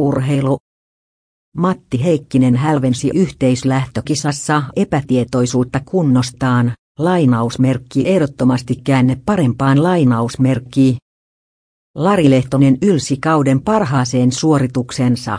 Urheilu. Matti Heikkinen hälvensi yhteislähtökisassa epätietoisuutta kunnostaan, lainausmerkki ehdottomasti käänne parempaan lainausmerkkiin. Lari Lehtonen ylsi kauden parhaaseen suorituksensa.